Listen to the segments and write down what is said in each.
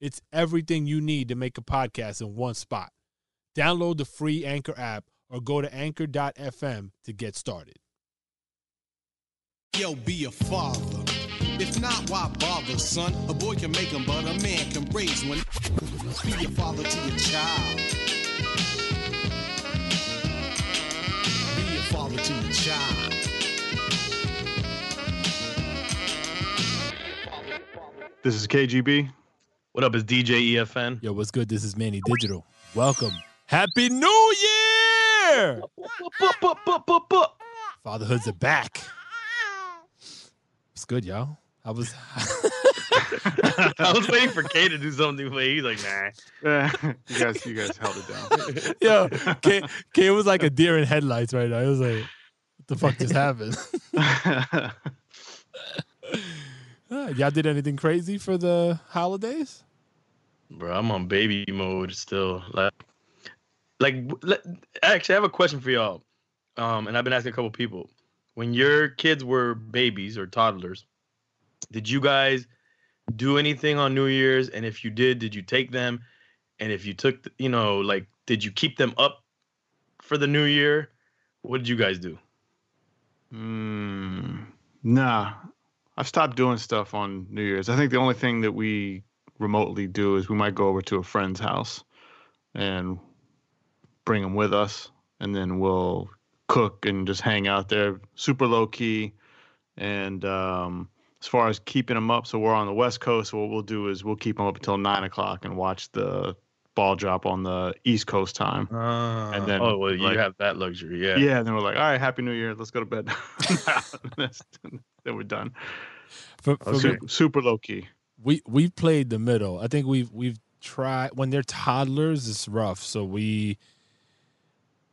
It's everything you need to make a podcast in one spot. Download the free Anchor app or go to anchor.fm to get started. Yo, be a father. If not, why bother, son? A boy can make them, but a man can raise one. Be a father to your child. Be a father to your child. This is KGB. What up? Is DJ EFN? Yo, what's good? This is Manny Digital. Welcome. Happy New Year! Fatherhoods are back. What's good, y'all? I was I was waiting for K to do something, but he's like, nah. You guys, you guys held it down. Yo, K, K was like a deer in headlights right now. I was like, what the fuck just happened? Uh, y'all did anything crazy for the holidays? Bro, I'm on baby mode still. Like, like, actually, I have a question for y'all. Um, and I've been asking a couple people. When your kids were babies or toddlers, did you guys do anything on New Year's? And if you did, did you take them? And if you took, you know, like, did you keep them up for the New Year? What did you guys do? Mm, nah, I've stopped doing stuff on New Year's. I think the only thing that we remotely do is we might go over to a friend's house and bring them with us, and then we'll cook and just hang out there, super low key. And um, as far as keeping them up, so we're on the West Coast. So what we'll do is we'll keep them up until nine o'clock and watch the ball drop on the East Coast time. and then, oh, well, you like- have that luxury, yeah. Yeah, and then we're like, all right, Happy New Year. Let's go to bed. That's- then we're done. For, for Super, super low key. We we've played the middle. I think we've we've tried when they're toddlers. It's rough. So we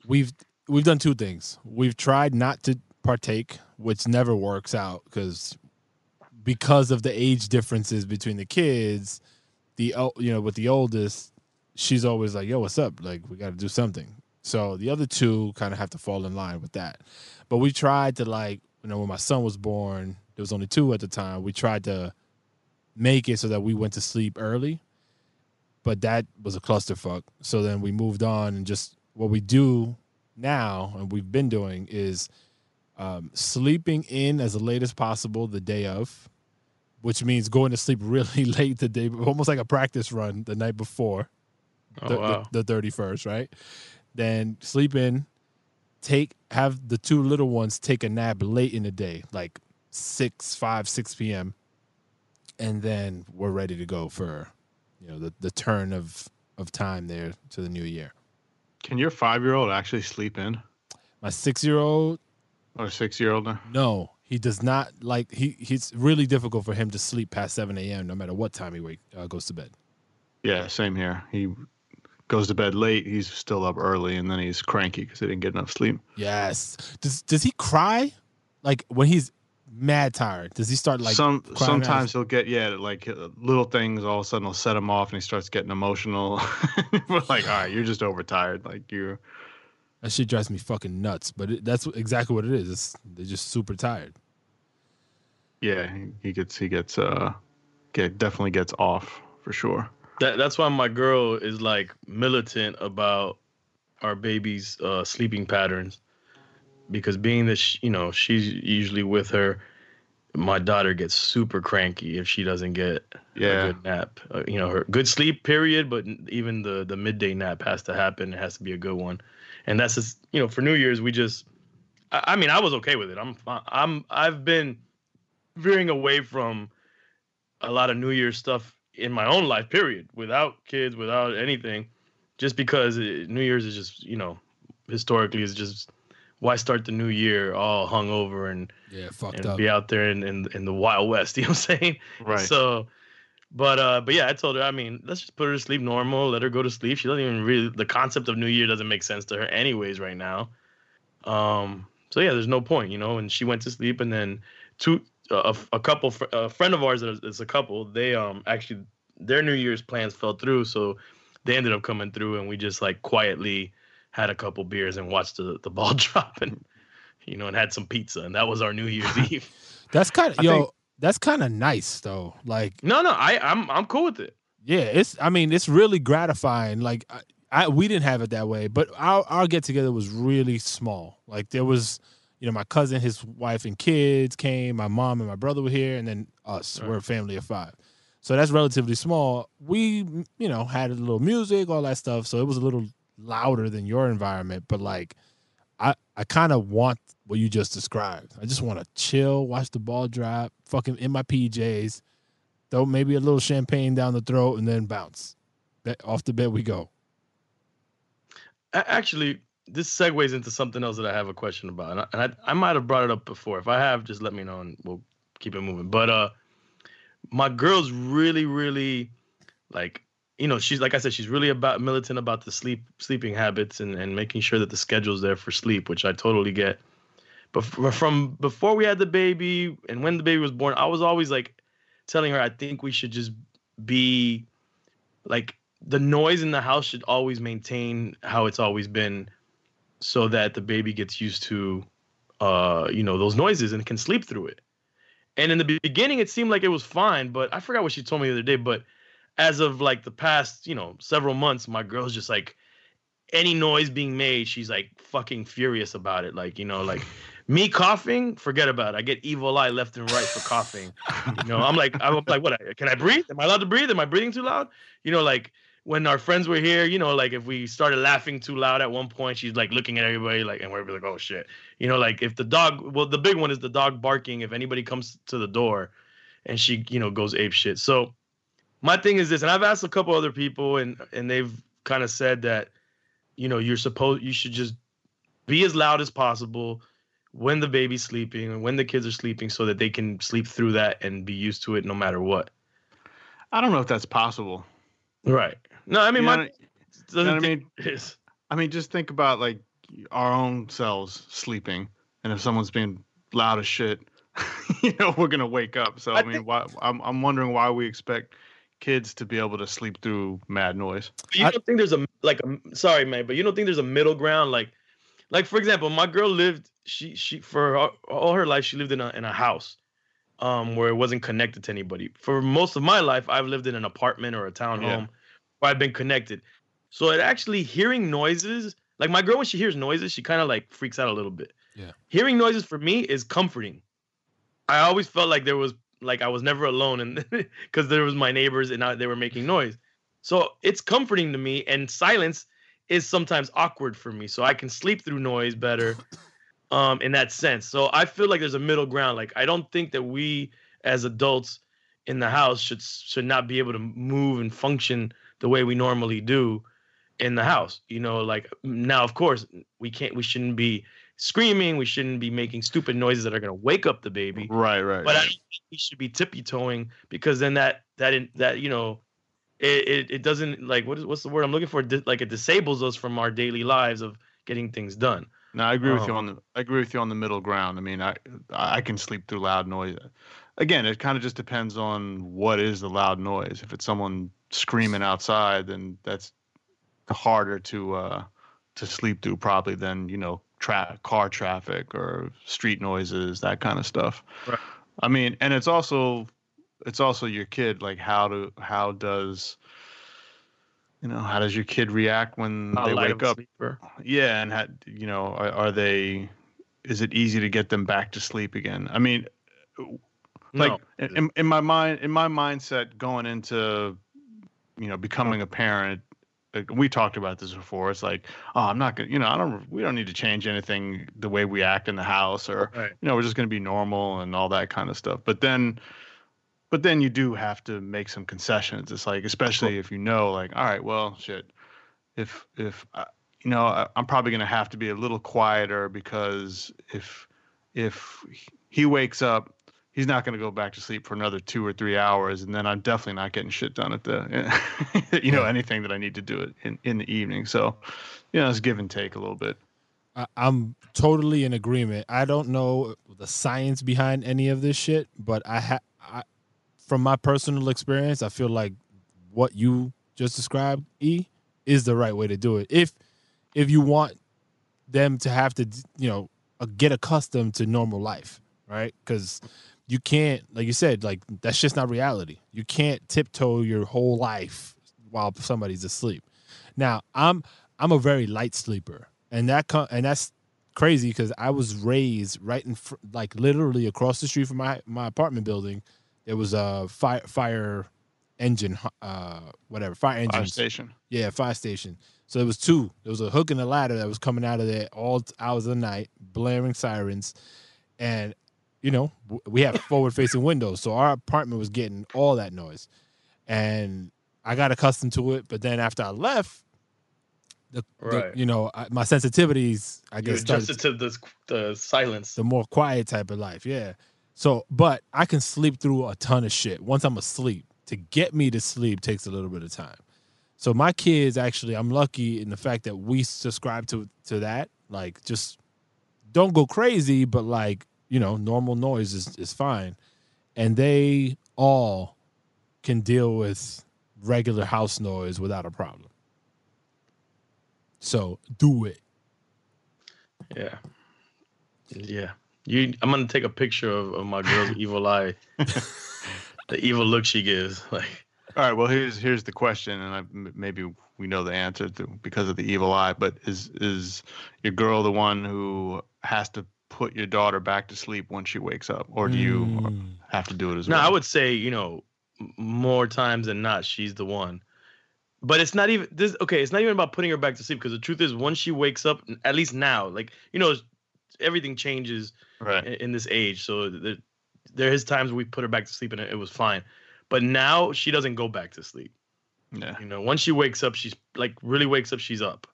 we've we've done two things. We've tried not to partake, which never works out because because of the age differences between the kids. The you know with the oldest, she's always like, "Yo, what's up? Like we got to do something." So the other two kind of have to fall in line with that. But we tried to like you know when my son was born, there was only two at the time. We tried to make it so that we went to sleep early. But that was a clusterfuck. So then we moved on and just what we do now and we've been doing is um, sleeping in as late as possible the day of, which means going to sleep really late the day, almost like a practice run the night before Oh, the, wow. the, the 31st, right? Then sleep in, take have the two little ones take a nap late in the day, like six, five, six p.m. And then we're ready to go for, you know, the, the turn of of time there to the new year. Can your five year old actually sleep in? My six year old, Or six year old? no, he does not like he. He's really difficult for him to sleep past seven a.m. no matter what time he wake uh, goes to bed. Yeah, same here. He goes to bed late. He's still up early, and then he's cranky because he didn't get enough sleep. Yes. Does does he cry? Like when he's mad tired, does he start like Some crying out? sometimes he'll get yeah, like uh, little things. All of a sudden, will set him off, and he starts getting emotional. We're like, all right, you're just overtired. Like you, That shit drives me fucking nuts. But it, that's exactly what it is. It's, they're just super tired. yeah, he, he gets he gets uh, get definitely gets off for sure. That that's why my girl is like militant about our baby's uh, sleeping patterns, because being that sh you know she's usually with her, my daughter gets super cranky if she doesn't get Yeah. a good nap. Uh, you know, her good sleep period, but even the the midday nap has to happen. It has to be a good one, and that's just you know for New Year's we just. I, I mean, I was okay with it. I'm I'm I've been veering away from a lot of New Year's stuff in my own life, period, without kids, without anything, just because it, New Year's is just, you know, historically is just why start the new year all hungover and, Yeah, fucked and up. be out there in, in in the wild west, you know what I'm saying? Right. So, But uh, but yeah, I told her. I mean, let's just put her to sleep normal. Let her go to sleep. She doesn't even really. The concept of New Year doesn't make sense to her, anyways, right now. Um. So yeah, there's no point, you know. And she went to sleep, and then two, a, a couple, a friend of ours that is a couple. They um actually their New Year's plans fell through, so they ended up coming through, and we just like quietly had a couple beers and watched the the ball drop, and you know, and had some pizza, and that was our New Year's Eve. That's kind of yo. think- that's kind of nice though. Like No, no, I I'm I'm cool with it. Yeah, it's. I mean, it's really gratifying. Like, I, I we didn't have it that way, but our our get together was really small. Like, there was, you know, my cousin, his wife and kids came. My mom and my brother were here, and then us. Right. We're a family of five, so that's relatively small. We, you know, had a little music, all that stuff. So it was a little louder than your environment, but like, I I kind of want what you just described. I just want to chill, watch the ball drop, fucking in my PJs throw maybe a little champagne down the throat and then bounce. That off the bed we go. Actually, this segues into something else that I have a question about, and I, and I, I might have brought it up before. If I have, just let me know, and we'll keep it moving. But uh, my girl's really, really like, you know, she's like I said, she's really about militant about the sleep sleeping habits and and making sure that the schedule's there for sleep, which I totally get. But from before we had the baby and when the baby was born, I was always like telling her I think we should just be like the noise in the house should always maintain how it's always been so that the baby gets used to uh you know those noises and can sleep through it and in the beginning it seemed like it was fine but i forgot what she told me the other day but as of like the past you know several months my girl's just like any noise being made she's like fucking furious about it. Like you know like me coughing? Forget about it. I get evil eye left and right for coughing. You know i'm like i'm like what can i breathe? Am i allowed to breathe? Am i breathing too loud? You know like when our friends were here, you know, like if we started laughing too loud at one point, she's like looking at everybody like, and we're like, oh shit, you know, like if the dog, well, the big one is the dog barking. If anybody comes to the door, and she, you know, goes ape shit. So my thing is this, and I've asked a couple other people, and and they've kind of said that, you know, you're supposed, you should just be as loud as possible when the baby's sleeping and when the kids are sleeping, so that they can sleep through that and be used to it no matter what. I don't know if that's possible. Right. No, I mean, You know my you know what I mean? is. I mean, just think about like our own selves sleeping, and if someone's being loud as shit, you know, we're gonna wake up. So I, I mean, think- why? I'm I'm wondering why we expect kids to be able to sleep through mad noise. But you I- don't think there's a like a sorry man, but you don't think there's a middle ground like like for example, my girl lived she she for all- all her life she lived in a in a house um where it wasn't connected to anybody. For most of my life I've lived in an apartment or a townhome Yeah. where I've been connected. So it actually hearing noises, like my girl when she hears noises, she kind of like freaks out a little bit. Yeah. Hearing noises for me is comforting. I always felt like there was like I was never alone and because there was my neighbors and I, they were making noise. So it's comforting to me, and silence is sometimes awkward for me. So I can sleep through noise better, um, in that sense. So I feel like there's a middle ground. Like I don't think that we as adults in the house should should not be able to move and function the way we normally do in the house. You know, like now, of course, we can't. We shouldn't be screaming. We shouldn't be making stupid noises that are gonna wake up the baby Right, right. but I right. don't think we should be tippy toeing because then that that in, that you know it, it it doesn't like what is what's the word I'm looking for like it disables us from our daily lives of getting things done. No, I agree with you Um, on the. I agree with you on the middle ground. I mean, I I can sleep through loud noise. Again, it kind of just depends on what is the loud noise. If it's someone screaming outside, then that's harder to uh to sleep through probably than you know tra- car traffic or street noises that kind of stuff. Right. I mean, and it's also it's also your kid. Like how do how does you know how does your kid react when How they wake up? sleeper. Yeah, and had you know, are, are they? Is it easy to get them back to sleep again? I mean, like no. in, in my mind, in my mindset, going into, you know, becoming a parent, like, we talked about this before. It's like, oh, I'm not gonna, you know, I don't, we don't need to change anything the way we act in the house, or Right. you know, we're just gonna be normal and all that kind of stuff. But then, but then you do have to make some concessions. It's like, especially if you know, like, all right, well, shit, if if I, you know, I, I'm probably gonna have to be a little quieter because if if he wakes up he's not going to go back to sleep for another two or three hours, and then I'm definitely not getting shit done at the, you know, anything that I need to do it in in the evening. So, you know, it's give and take a little bit. I'm totally in agreement. I don't know the science behind any of this shit, but I ha I, from my personal experience, I feel like what you just described, E, is the right way to do it. If if you want them to have to, you know, uh, get accustomed to normal life, right? Because you can't, like you said, like that's just not reality. You can't tiptoe your whole life while somebody's asleep. Now, I'm I'm a very light sleeper, and that co- and that's crazy because I was raised right in fr- like literally across the street from my my apartment building. There was a fire fire engine, uh, whatever fire Fire station. Yeah, fire station. So there was two. There was a hook and a ladder that was coming out of there all hours of the night, blaring sirens, and you know we have forward facing windows, so our apartment was getting all that noise, and I got accustomed to it. But then after I left, the, the- Right. you know I, my sensitivities, I guess, adjusted to the the silence. the more quiet type of life. Yeah. So, but I can sleep through a ton of shit. Once I'm asleep, to get me to sleep takes a little bit of time. So my kids actually, I'm lucky in the fact that we subscribe to to that. Like, just don't go crazy, but like you know, normal noise is is fine, and they all can deal with regular house noise without a problem. So do it. Yeah. Yeah. You I'm gonna take a picture of, of my girl's evil eye. the evil look she gives. Like All right. Well, here's here's the question, and I, m- maybe we know the answer to, because of the evil eye. But is is your girl the one who has to put your daughter back to sleep when she wakes up, or do you Mm. have to do it as no, well? No, I would say, you know, more times than not, she's the one. But it's not even this okay, it's not even about putting her back to sleep because the truth is once she wakes up, at least now, like, you know, everything changes right. in, in this age. So there, there is times we put her back to sleep and it, it was fine. But now she doesn't go back to sleep. Yeah. You know, once she wakes up, she's like really wakes up, she's up.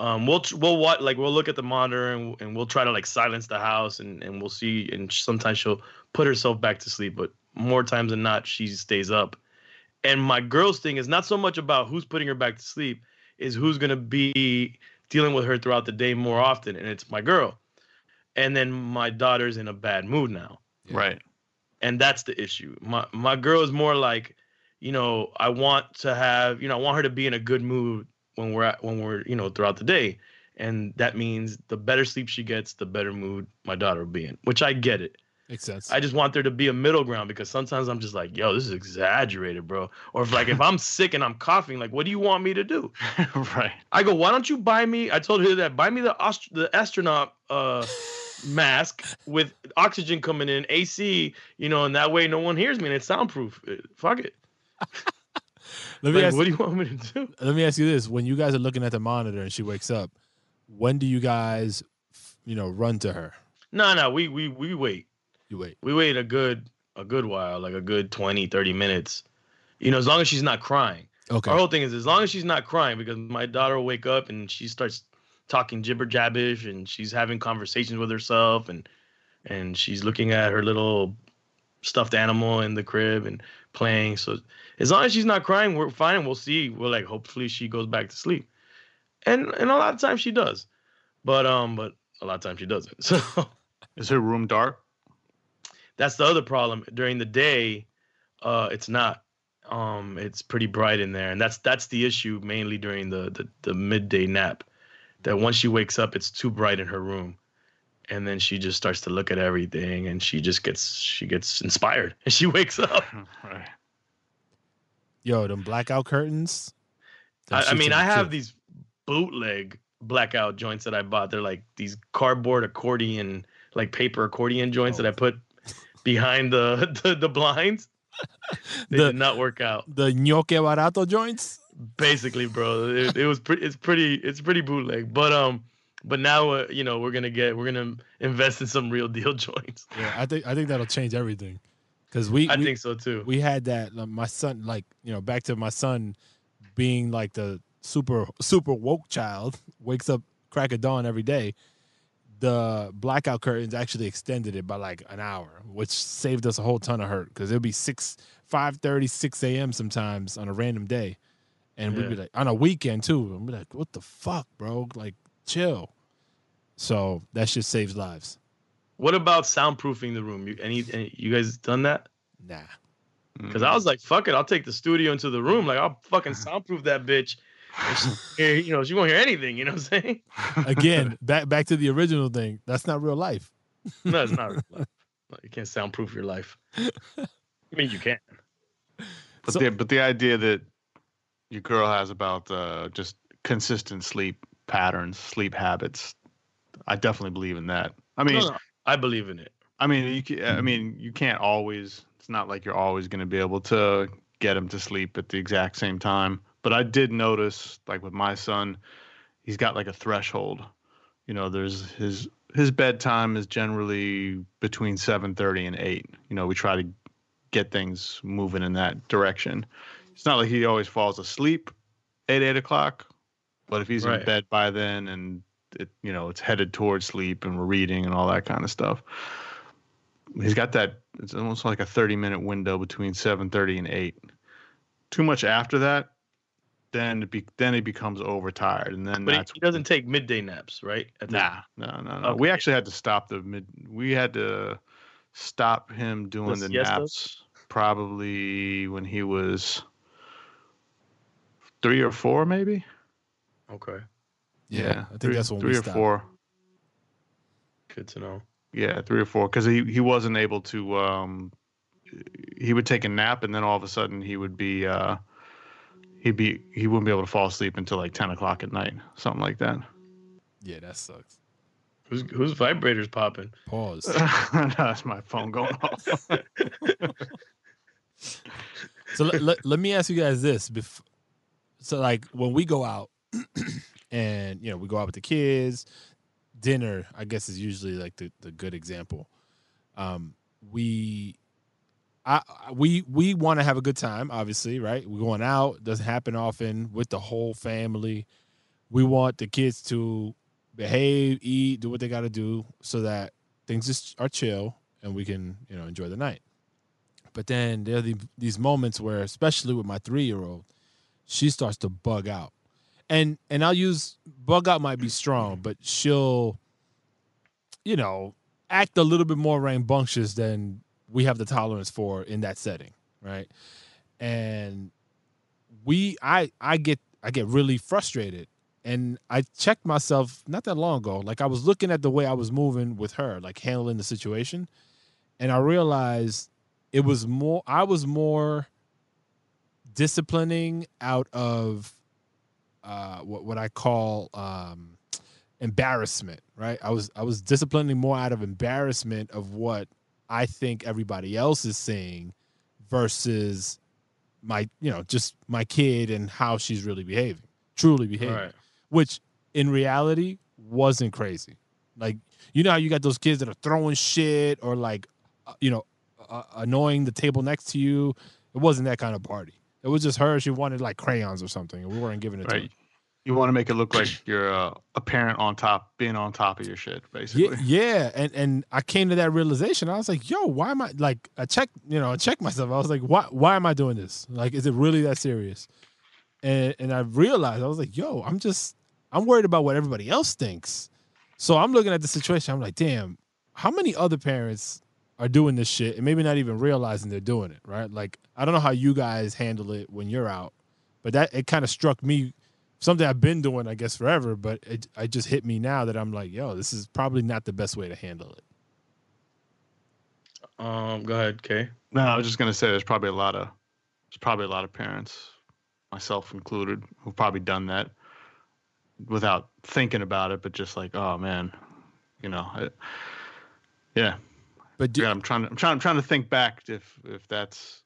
Um, we'll we'll what like we'll look at the monitor and, and we'll try to like silence the house and and we'll see. And sometimes she'll put herself back to sleep, but more times than not, she stays up. And my girl's thing is not so much about who's putting her back to sleep, is who's gonna be dealing with her throughout the day more often, and it's my girl. And then my daughter's in a bad mood now Yeah. Right. and that's the issue. My my girl is more like, you know, I want to have, you know, I want her to be in a good mood when we're at, when we're, you know, throughout the day, and that means the better sleep she gets, the better mood my daughter will be in. Which I get it. Makes sense. I just want there to be a middle ground because sometimes I'm just like, yo, this is exaggerated, bro. Or if like if I'm sick and I'm coughing, like, what do you want me to do? right. I go, why don't you buy me? I told her that buy me the the astronaut uh mask with oxygen coming in, AC, you know, and that way no one hears me and it's soundproof. Uh, Fuck it. let me Like, ask, what do you want me to do? let me ask you this: When you guys are looking at the monitor and she wakes up, when do you guys, you know, run to her? No, no, we we we wait. You wait. We wait a good a good while, like a good 20, 30 minutes. You know, as long as she's not crying. Okay. Our whole thing is as long as she's not crying, because my daughter will wake up and she starts talking jibber jabbish and she's having conversations with herself and and she's looking at her little stuffed animal in the crib and playing. So as long as she's not crying, we're fine. We'll see. We're like, hopefully she goes back to sleep. And and a lot of times she does. But um, but a lot of times she doesn't. So Is her room dark? that's the other problem. During the day, uh, it's not. Um, it's pretty bright in there, and that's that's the issue mainly during the the, the midday nap. That once she wakes up, it's too bright in her room, and then she just starts to look at everything, and she just gets she gets inspired, and she wakes up. right. Yo, them blackout curtains. I, I mean, I have truth. these bootleg blackout joints that I bought. They're like these cardboard accordion, like paper accordion joints that I put behind the the, the blinds. They The- did not work out. the ñoque barato joints. basically bro it, it was pretty it's pretty it's pretty bootleg but um but now uh, you know we're gonna get we're gonna invest in some real deal joints Yeah, I think I think that'll change everything. Cause we i we, think so too we had that. like, my son, like you know, back to my son being like the super super woke child, wakes up crack of dawn every day. the blackout curtains actually extended it by like an hour, which saved us a whole ton of hurt because it'll be six, five thirty, six a.m. sometimes on a random day, and we'd be like on a weekend too. And we'd be like, "What the fuck, bro? Like, chill." So that shit saves lives. What about soundproofing the room? You any, any you guys done that? Nah. Because I was like, fuck it, I'll take the studio into the room. Like I'll fucking soundproof that bitch. She, you know, she won't hear anything. You know what I'm saying? Again, back back to the original thing. That's not real life. No, it's not. real life. You can't soundproof your life. I mean, you can. But So- the but the idea that your girl has about uh, just consistent sleep patterns, sleep habits, I definitely believe in that. I mean, No, no, I believe in it. I mean, you can, I mm-hmm. mean, you can't always. It's not like you're always going to be able to get him to sleep at the exact same time. But I did notice, like with my son, he's got like a threshold. You know, there's his his bedtime is generally between seven thirty and eight. You know, we try to get things moving in that direction. It's not like he always falls asleep at eight o'clock, but if he's Right. in bed by then and it, you know, it's headed towards sleep and we're reading and all that kind of stuff. He's got that it's almost like a 30 minute window between 7:30 and 8 too much after that then it be, then he becomes overtired and then But he, that's he doesn't take midday naps, right? Nah no no no. We actually had to stop the mid we had to stop him doing The the, naps probably when he was 3 or 4 maybe. Okay. I think three, that's when three we or stopped. 4 Good to know. Yeah, three or four, because he he wasn't able to. Um, he would take a nap, and then all of a sudden he would be. Uh, he'd be he wouldn't be able to fall asleep until like ten o'clock at night, something like that. Yeah, that sucks. Who's who's vibrators popping? Pause. That's my phone going off. so let, let, let me ask you guys this before, so like when we go out and you know we go out with the kids. Dinner i guess is usually like the, the good example. Um we I, we we want to have a good time obviously right? We're going out doesn't happen often with the whole family. We want the kids to behave eat do what they got to do so that things just are chill and we can you know enjoy the night. But then there are the, these moments where, especially with my three year old, she starts to bug out, and and I'll use bug out might be strong, but she'll, you know, act a little bit more rambunctious than we have the tolerance for in that setting, right? And we, I, I get, I get really frustrated, and I checked myself not that long ago. Like I was looking at the way I was moving with her, like handling the situation, and I realized it was more i was more disciplining out of uh what, what i call um embarrassment right i was i was disciplining more out of embarrassment of what i think everybody else is saying versus my you know just my kid and how she's really behaving truly behaving Right. which in reality wasn't crazy. Like you know how you got those kids that are throwing shit or like uh, you know uh, annoying the table next to you. It wasn't that kind of party. It was just her. She wanted like crayons or something, and we weren't giving it to right. her. You want to make it look like you're uh, a parent on top, being on top of your shit, basically. Yeah, yeah, and and I came to that realization. I was like, "Yo, why am I like?" I checked, you know, I checked myself. I was like, "Why? Why am I doing this? Like, is it really that serious?" And and I realized I was like, "Yo, I'm just I'm worried about what everybody else thinks." So I'm looking at the situation. I'm like, "Damn, how many other parents are doing this shit and maybe not even realizing they're doing it?" Right? Like, I don't know how you guys handle it when you're out, but that it kind of struck me something I've been doing, I guess, forever. But it, it just hit me now that I'm like, yo, this is probably not the best way to handle it. Um, go ahead, Kay. No, I was just gonna say there's probably a lot of there's probably a lot of parents, myself included, who've probably done that without thinking about it, but just like, oh man, you know, I, yeah. But do, yeah, I'm trying to I'm trying I'm trying to think back if if that's,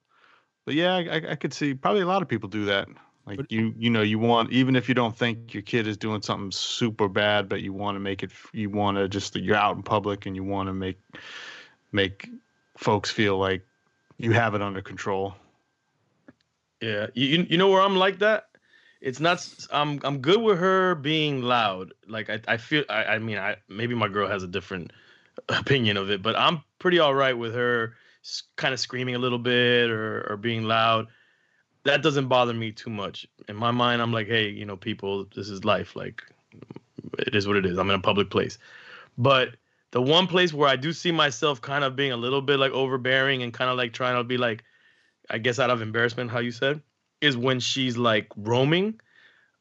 but yeah, I, I- I could see probably a lot of people do that. Like But- you you know you want even if you don't think your kid is doing something super bad, but you want to make it you want to just you're out in public and you want to make make folks feel like you have it under control. Yeah, you you- you know where I'm like that it's not. I'm I'm good with her being loud. Like I I feel. I I mean I maybe my girl has a different opinion of it, but I'm pretty all right with her kind of screaming a little bit or or being loud. That doesn't bother me too much. In my mind, I'm like, hey, you know, people, this is life. Like, it is what it is. I'm in a public place. But the one place where I do see myself kind of being a little bit like overbearing and kind of like trying to be like, I guess out of embarrassment, how you said, is when she's like roaming.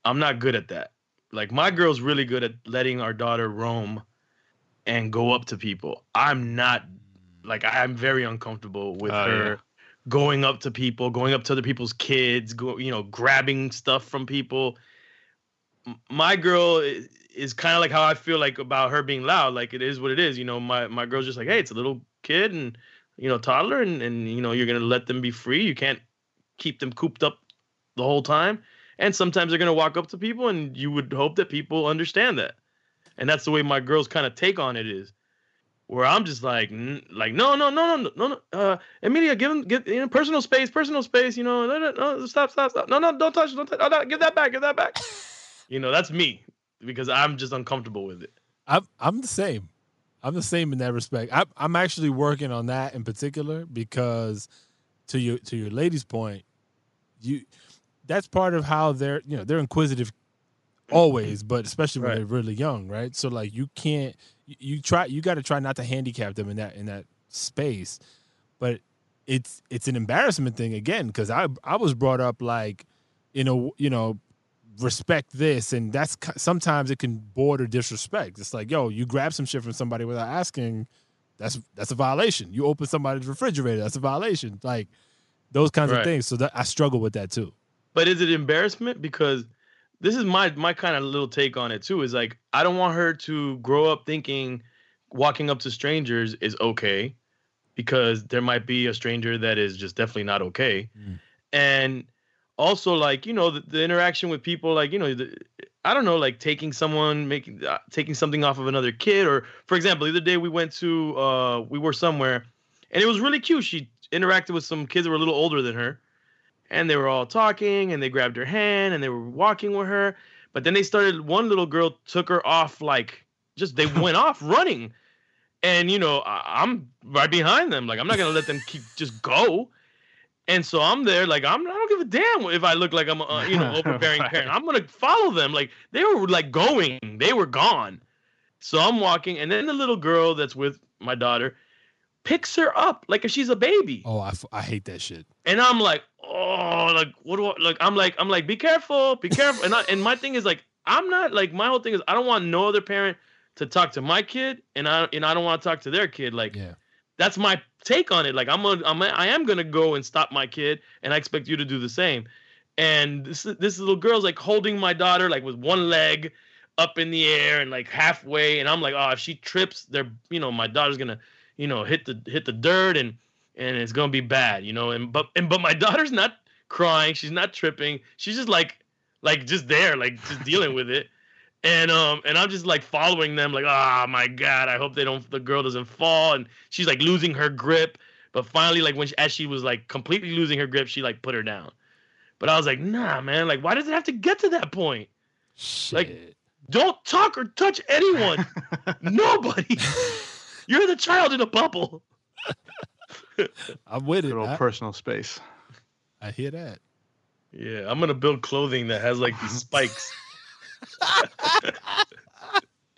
I'm not good at that. Like my girl's really good at letting our daughter roam and go up to people. I'm not like I'm very uncomfortable with Oh, her yeah. going up to people, going up to other people's kids, go you know, grabbing stuff from people. My girl is, is kind of like how I feel like about her being loud. Like it is what it is. You know, my my girl's just like, hey, it's a little kid and you know toddler, and and you know you're gonna let them be free. You can't keep them cooped up the whole time. And sometimes they're gonna walk up to people, and you would hope that people understand that. And that's the way my girl's kind of take on it is, where I'm just like, n- like no, no, no, no, no, no, uh, Emilia, give him, give you know, personal space, personal space. You know, no, no, no, stop, stop, stop. No, no, don't touch, don't touch. Oh, no, give that back, give that back. you know, that's me because I'm just uncomfortable with it. I'm I'm the same. I'm the same in that respect. I'm I'm actually working on that in particular because to your to your lady's point, you that's part of how they're you know they're inquisitive always, but especially when Right. they're really young, right? So like you can't you, try you got to try not to handicap them in that in that space, but it's it's an embarrassment thing again because I I was brought up like you know you know respect this and that's sometimes it can border disrespect. It's like yo you grab some shit from somebody without asking that's that's a violation. You open somebody's refrigerator that's a violation. Like those kinds of things. So that i struggle with that too. But is it embarrassment? Because this is my my kind of little take on it too. Is like I don't want her to grow up thinking walking up to strangers is okay, because there might be a stranger that is just definitely not okay, Mm. and also like you know the, the interaction with people like you know the, I don't know like taking someone making uh, taking something off of another kid or for example the other day we went to uh we were somewhere and it was really cute. She interacted with some kids that were a little older than her and they were all talking and they grabbed her hand and they were walking with her but then they started one little girl took her off like just they went off running. And you know I, i'm right behind them like i'm not gonna let them keep just go. And so i'm there like i'm i don't give a damn if i look like i'm a uh, you know overbearing Right. parent. I'm gonna follow them like they were like going. They were gone. So i'm walking and then the little girl that's with my daughter picks her up like if she's a baby oh i, f- I hate that shit and I'm like, oh, like what do I like? I'm like, I'm like, be careful, be careful. And I, and my thing is like, I'm not like my whole thing is I don't want no other parent to talk to my kid, and I and I don't want to talk to their kid. Like yeah that's my take on it. Like I'm a, I'm a, I am gonna go and stop my kid, and I expect you to do the same. And this this little girl's like holding my daughter like with one leg up in the air and like halfway, and I'm like, oh, if she trips, they're you know my daughter's gonna you know hit the hit the dirt and and it's gonna be bad, you know. And but and but my daughter's not crying, she's not tripping, she's just like like just there, like just dealing with it. And um and I'm just like following them, like, oh my god, I hope they don't the girl doesn't fall. And she's like losing her grip. But finally, like when she, as she was like completely losing her grip, she like put her down. But I was like, nah, man, like why does it have to get to that point? shit Don't talk or touch anyone. Nobody. You're the child in a bubble. i'm with it Good old I, personal space. I hear that Yeah, I'm gonna build clothing that has like these spikes.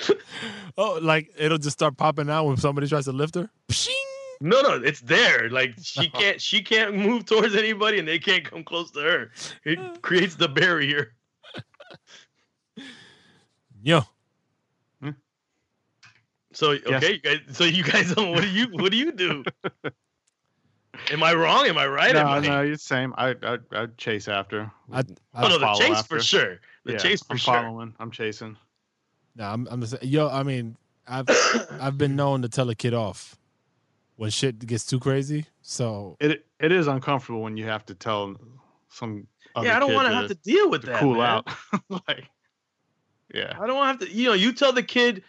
oh like it'll just start popping out when somebody tries to lift her Pshing! No, no, it's there. Like she can't, she can't move towards anybody, and they can't come close to her. It creates the barrier. yo So okay, you guys. So you guys. What do you? What do you do? Am I wrong? Am I right? No, I, no, you're the same. I I I chase after. I, oh no, the chase after. for sure. The Yeah, chase for I'm sure. following. I'm chasing. No, I'm, I'm just yo. I mean, I've I've been known to tell a kid off when shit gets too crazy. So It it is uncomfortable when you have to tell some. Other Yeah, I don't want to have to deal with to that. cool man. out. like, yeah. I don't want to have to. You know, you tell the kid.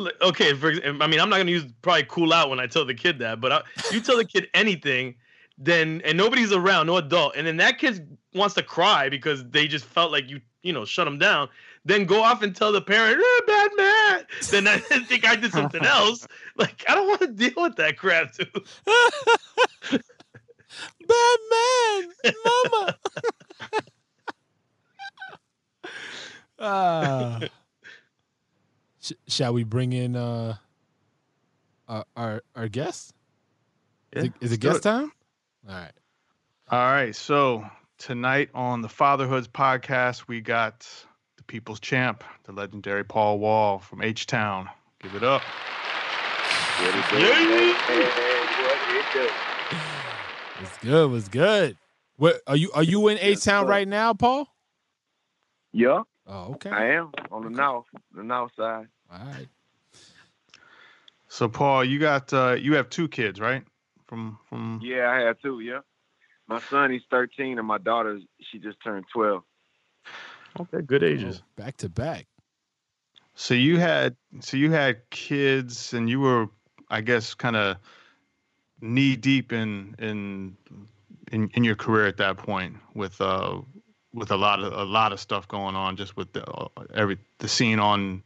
Okay, for I mean, I'm not gonna use probably cool out when I tell the kid that, but I, you tell the kid anything, then and nobody's around, no adult, and then that kid wants to cry because they just felt like you you know, shut them down, then go off and tell the parent, eh, bad man. Then I think I did something else. Like, I don't want to deal with that crap, too. Bad man, mama. Ah. Sh- shall we bring in uh our our, our guest? Is it, is it guest it. time? All right. All right. So tonight on the Fatherhoods podcast, we got the people's champ, the legendary Paul Wall from H Town. Give it up. What it do? Yeah. What it do? What's good? What's good? What are you are you in H Town right now, Paul? Yeah, Oh, okay. I am on the north, the north side. All right. So Paul, you got uh, you have two kids, right? From from Yeah, I have two. Yeah, my son he's 13, and my daughter she just turned 12. Okay, good ages. Oh, back to back. So you had so you had kids and you were I guess kind of knee deep in in in in your career at that point with uh with a lot of a lot of stuff going on just with the uh, every the scene on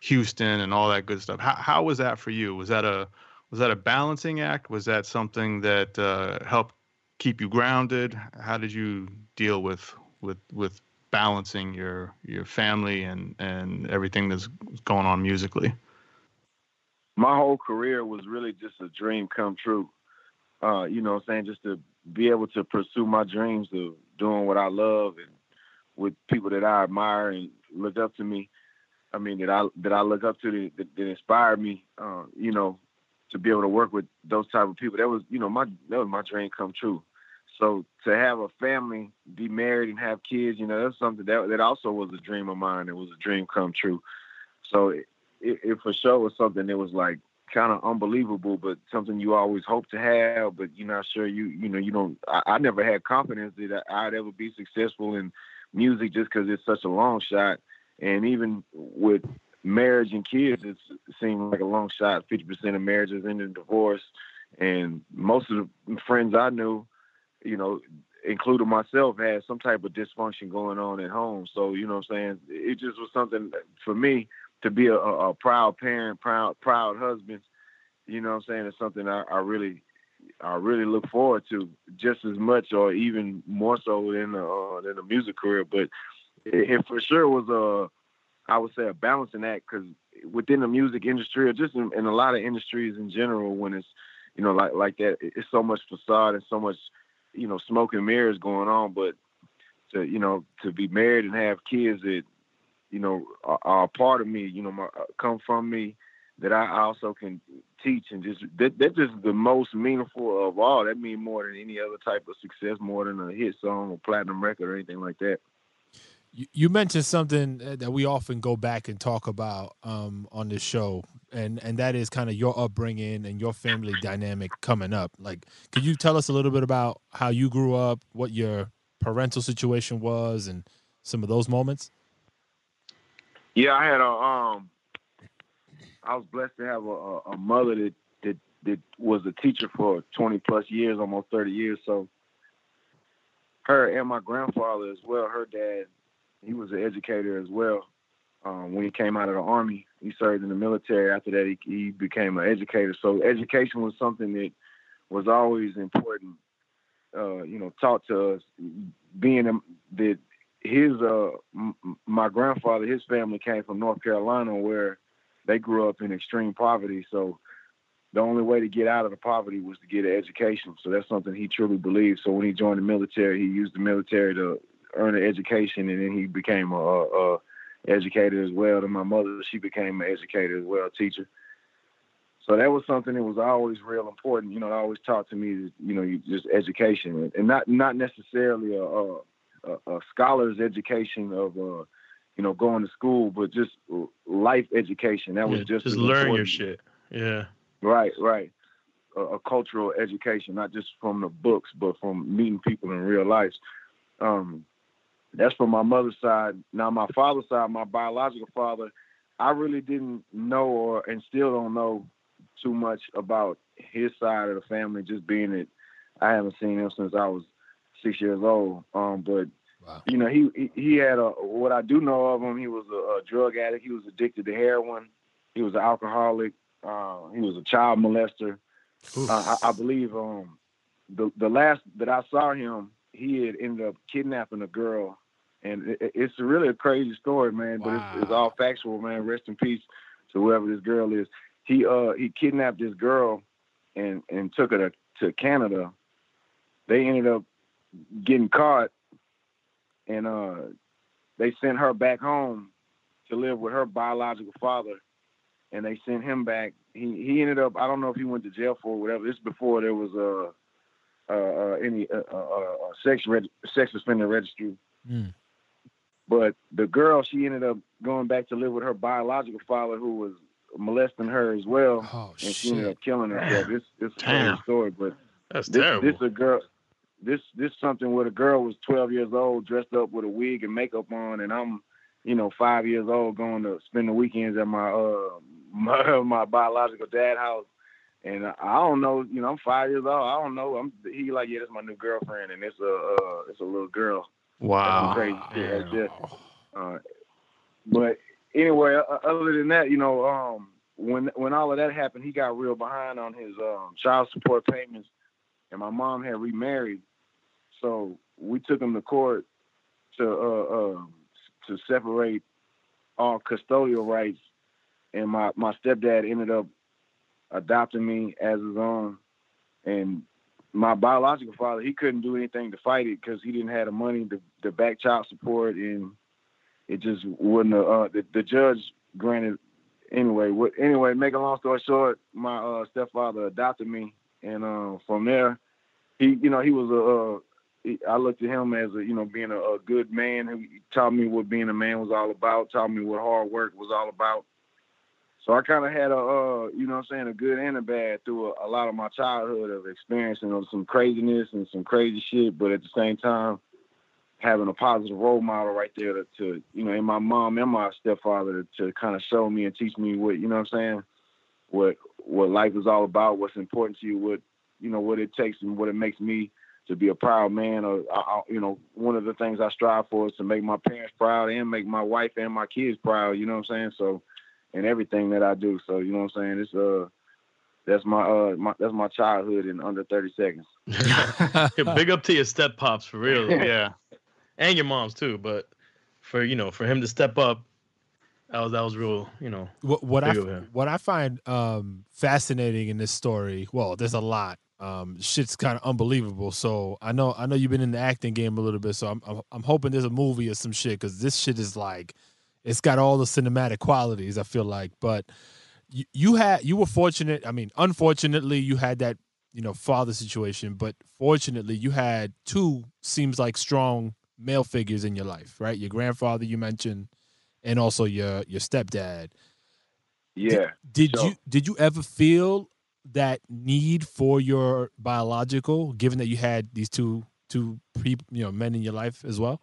Houston and all that good stuff. How how was that for you? Was that a was that a balancing act? Was that something that uh, helped keep you grounded? How did you deal with with with balancing your your family and and everything that's going on musically? My whole career was really just a dream come true. Uh, you know, I'm saying just to be able to pursue my dreams of doing what I love and with people that I admire and look up to me. I mean that I that I look up to that, that, inspired me. Uh, you know, to be able to work with those type of people. That was, you know, my that was my dream come true. So to have a family, be married and have kids, you know, that's something that that also was a dream of mine. It was a dream come true. So it, it, it for sure was something that was like kind of unbelievable, but something you always hope to have, but you're not sure you you know you don't. I, I never had confidence that I'd ever be successful in music just because it's such a long shot, and even with marriage and kids, it seemed like a long shot. Fifty percent of marriages end in divorce, and most of the friends I knew, you know, including myself, had some type of dysfunction going on at home. So you know what I'm saying? It just was something for me to be a, a proud parent, proud proud husband. You know what I'm saying? It's something I, I really I really look forward to just as much or even more so than the, uh, than the music career. But it, it for sure was a I would say a balancing act because within the music industry or just in, in a lot of industries in general, when it's you know like like that, it's so much facade and so much you know smoke and mirrors going on. But to you know to be married and have kids that you know are, are part of me, you know, my, uh, come from me that I also can teach and just that that's just the most meaningful of all. That mean more than any other type of success, more than a hit song or platinum record or anything like that. You, you mentioned something uh, that we often go back and talk about um, on this show, and and that is kind of your upbringing and your family dynamic coming up. Like, could you tell us a little bit about how you grew up, what your parental situation was, and some of those moments? Yeah, I had a um, I was blessed to have a, a, mother that, that that was a teacher for 20 plus years, almost 30 years. So her and my grandfather as well. Her dad, he was an educator as well. Um, when he came out of the army, he served in the military. After that, he, he became an educator. So education was something that was always important. Uh, you know, taught to us. Being that his uh m- my grandfather his family came from North Carolina where they grew up in extreme poverty. So the only way to get out of the poverty was to get an education. So that's something he truly believed. So when he joined the military he used the military to earn an education and then he became a, a, a educator as well. And my mother she became an educator as well teacher. So that was something that was always real important. You know it always taught to me you know you- just education and not not necessarily a, a a, a scholar's education of uh you know going to school but just life education. That was Yeah, just just learn your shit. Yeah. right right. A, a cultural education not just from the books but from meeting people in real life. Um that's from my mother's side. Now my father's side my biological father i really didn't know or and still don't know too much about his side of the family just being that i haven't seen him since i was six years old um but Wow. You know, he he- he had a what I do know of him. He was a, a drug addict. He was addicted to heroin. He was an alcoholic. Uh, he was a child molester. Uh, I, I believe um, the the last that I saw him, he had ended up kidnapping a girl, and it, it- it's really a crazy story, man. But it's, it's all factual, man. Rest in peace to whoever this girl is. He uh he kidnapped this girl, and and took her to, to Canada. They ended up getting caught, and uh they sent her back home to live with her biological father, and they sent him back. He he ended up I don't know if he went to jail for or whatever. This is before there was a uh, uh, any uh, uh, uh, sex reg- sex offender registry. Mm. But the girl, she ended up going back to live with her biological father, who was molesting her as well, Oh and she ended up killing herself. This this is a Damn. story, but That's this terrible. this a girl. This this something where the girl was 12 years old, dressed up with a wig and makeup on, and I'm, you know, five years old, going to spend the weekends at my uh my, my biological dad house. And I don't know, you know, I'm five years old. I don't know. I'm he like, yeah, that's my new girlfriend, and it's a uh, it's a little girl. Wow. crazy shit. Uh, but anyway, other than that, you know, um, when when all of that happened, he got real behind on his um, child support payments, and my mom had remarried, so we took him to court to uh, um to separate our custodial rights, and my my stepdad ended up adopting me as his own, and my biological father he couldn't do anything to fight it because he didn't have the money to, to back child support and it just wouldn't uh the, the judge granted anyway what anyway make a long story short my uh stepfather adopted me. And uh from there he you know he was a uh I looked at him as a you know being a, a good man. Who taught me what being a man was all about taught me what hard work was all about. So I kind of had a, uh, you know I'm saying, a good and a bad through a, a lot of my childhood of experiencing of some craziness and some crazy shit, but at the same time, having a positive role model right there to, to you know, and my mom and my stepfather to, to kind of show me and teach me what, you know what I'm saying, what what life is all about, what's important to you, what, you know, what it takes and what it makes me to be a proud man. Or, I, I, you know, one of the things I strive for is to make my parents proud and make my wife and my kids proud, you know what I'm saying? So, and everything that I do. So you know what I'm saying? It's uh that's my uh my that's my childhood in under 30 seconds. Big up to your step pops for real, Yeah. and your moms too. But for you know, for him to step up, that was that was real. You know, what what I Big of him. what I find um fascinating in this story, well, there's a lot. Um, shit's kind of unbelievable. So I know I know you've been in the acting game a little bit. So I'm I'm, I'm hoping there's a movie or some shit because this shit is like, it's got all the cinematic qualities. I feel like, but you, you had you were fortunate. I mean, unfortunately, you had that you know father situation, but fortunately, you had two seems like strong male figures in your life, right? Your grandfather you mentioned, and also your your stepdad Yeah. did Sure. you did you ever feel that need for your biological given that you had these two two pre, you know men in your life as well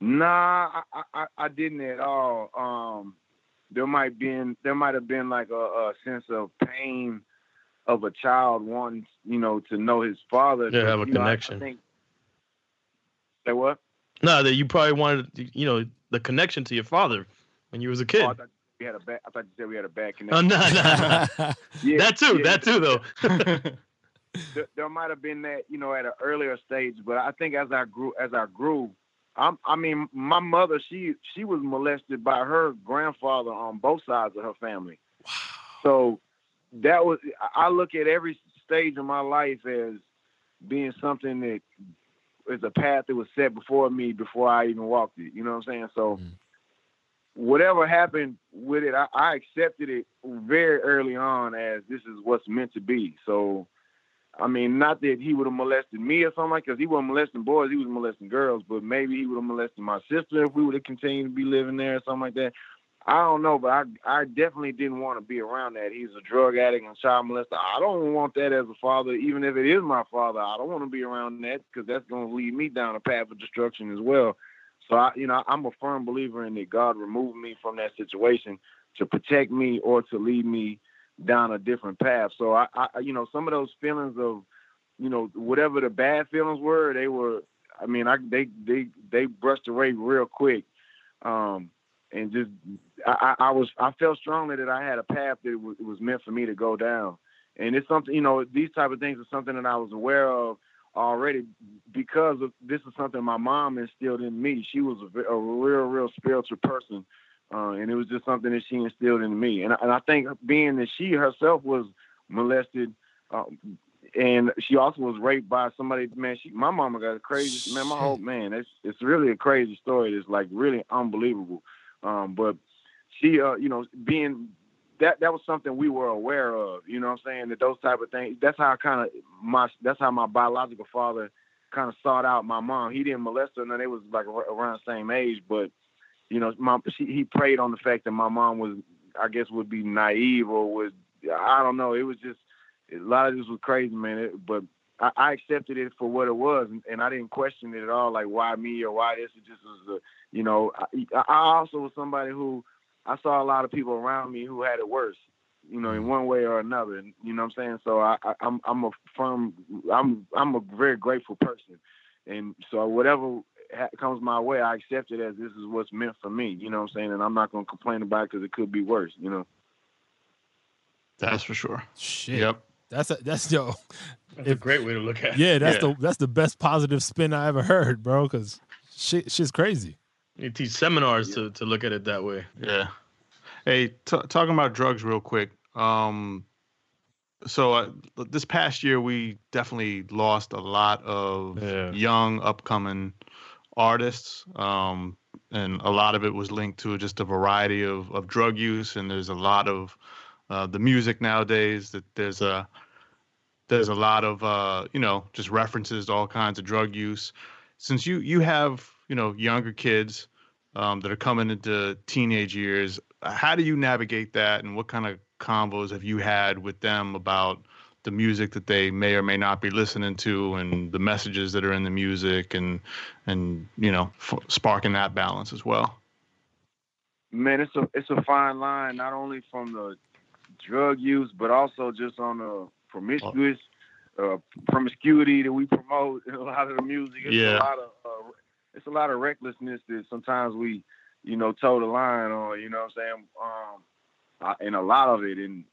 Nah, I, I I didn't at all. Um there might been there might have been like a, a sense of pain of a child wanting, you know, to know his father. Yeah, but, have a you know, I- connection. I think, say what? no, that you probably wanted, you know, the connection to your father when you was a kid. Oh, I thought we had a bad I thought you said we had a bad Oh connection. no, no, Yeah, that too, yeah. that too though. there, there might have been that, you know, at an earlier stage, but I think as I grew, as I grew, I'm, I mean, my mother, she she was molested by her grandfather on both sides of her family. Wow. So that was, I look at every stage of my life as being something that is a path that was set before me before I even walked it. You know what I'm saying? So Mm. Whatever happened with it, I, I accepted it very early on as this is what's meant to be. So, I mean, not that he would have molested me or something like, because he wasn't molesting boys, he was molesting girls. But maybe he would have molested my sister if we would have continued to be living there or something like that. I don't know, but I I definitely didn't want to be around that. He's a drug addict and child molester. I don't want that as a father, even if it is my father. I don't want to be around that because that's going to lead me down a path of destruction as well. So I, you know, I'm a firm believer in that God removed me from that situation to protect me or to lead me down a different path. So I, I you know, some of those feelings of, you know, whatever the bad feelings were, they were, I mean, I they they they brushed away real quick, um, and just I, I was I felt strongly that I had a path that was, was meant for me to go down, and it's something you know these type of things are something that I was aware of already because of this is something my mom instilled in me. She was a, a real real spiritual person. Uh, and it was just something that she instilled in me, and, and I think being that she herself was molested, uh, and she also was raped by somebody. Man, she my mama got a crazy man. My whole man, it's it's really a crazy story. It's like really unbelievable. Um, but she, uh, you know, being that that was something we were aware of. You know what I'm saying? That those type of things. That's how kind of my that's how my biological father kind of sought out my mom. He didn't molest her, and they was like around the same age. But you know, mom, she, he preyed on the fact that my mom was, I guess, would be naive or was I don't know. It was just a lot of this was crazy, man. It, but I, I, accepted it for what it was, and, and, I didn't question it at all. Like why me or why this? It just was, a, you know. I, I also was somebody who I saw a lot of people around me who had it worse, you know, in mm-hmm. one way or another. And, you know what I'm saying? So I, I, I'm I'm a firm. I'm I'm a very grateful person, and so whatever comes my way, I accept it as this is what's meant for me. You know what I'm saying? And I'm not going to complain about it because it could be worse. You know. That's for sure. Shit. Yep. That's a, that's yo. That's if, a great way to look at. it. Yeah, that's yeah. the that's the best positive spin I ever heard, bro. Because shit, shit's crazy. You teach seminars yeah. to to look at it that way. Yeah. Hey, t- talking about drugs real quick. Um, so uh, this past year we definitely lost a lot of yeah. young upcoming artists. Um, and a lot of it was linked to just a variety of, of drug use. And there's a lot of uh, the music nowadays that there's a there's a lot of uh, you know just references to all kinds of drug use. Since you you have you know younger kids um, that are coming into teenage years, how do you navigate that, and what kind of combos have you had with them about the music that they may or may not be listening to and the messages that are in the music and and you know f- sparking that balance as well man it's a it's a fine line not only from the drug use but also just on the promiscuous uh, promiscuity that we promote in a lot of the music it's yeah. a lot of uh, it's a lot of recklessness that sometimes we you know toe the line on you know what i'm saying um and a lot of it and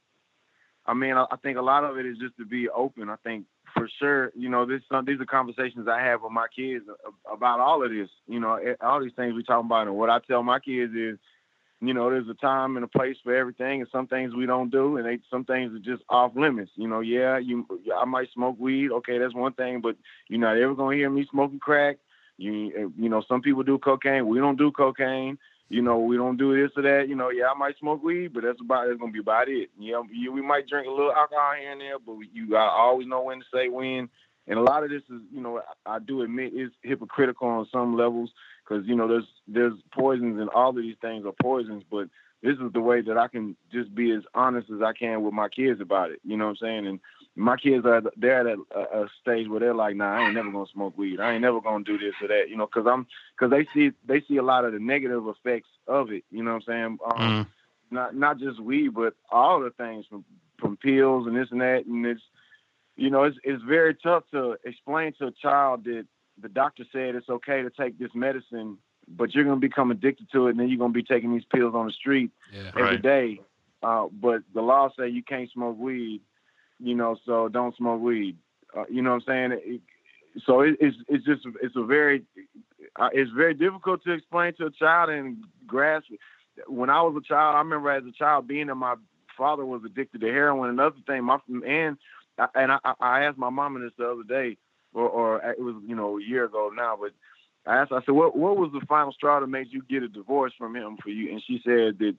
I mean, I, think a lot of it is just to be open. I think for sure, you know, this uh, these are conversations I have with my kids about all of this. You know, all these things we talk about, and what I tell my kids is, you know, there's a time and a place for everything, and some things we don't do, and they, some things are just off limits. You know, yeah, you, I might smoke weed, okay, that's one thing, but you're not ever gonna hear me smoking crack. You, you know, some people do cocaine. We don't do cocaine you know, we don't do this or that. You know, yeah, I might smoke weed, but that's about that's gonna be about it. You know, you, we might drink a little alcohol here and there, but you gotta always know when to say when. And a lot of this is, you know, I, I do admit is hypocritical on some levels because you know there's there's poisons and all of these things are poisons, but this is the way that I can just be as honest as I can with my kids about it. You know what I'm saying? And my kids are they're at a, a stage where they're like, nah, I ain't never gonna smoke weed. I ain't never gonna do this or that. You know, because I'm because they see they see a lot of the negative effects of it. You know what I'm saying? Um, mm. Not not just weed, but all the things from from pills and this and that. And it's you know it's it's very tough to explain to a child that the doctor said it's okay to take this medicine, but you're gonna become addicted to it, and then you're gonna be taking these pills on the street yeah, every right. day. Uh, but the law say you can't smoke weed you know, so don't smoke weed. Uh, you know what I'm saying? It, so it, it's it's just it's a very uh, it's very difficult to explain to a child and grasp. When I was a child, I remember as a child being that my father was addicted to heroin. Another thing, my and and I, I asked my mom this the other day, or, or it was you know a year ago now, but I asked, I said, what what was the final straw that made you get a divorce from him for you? And she said that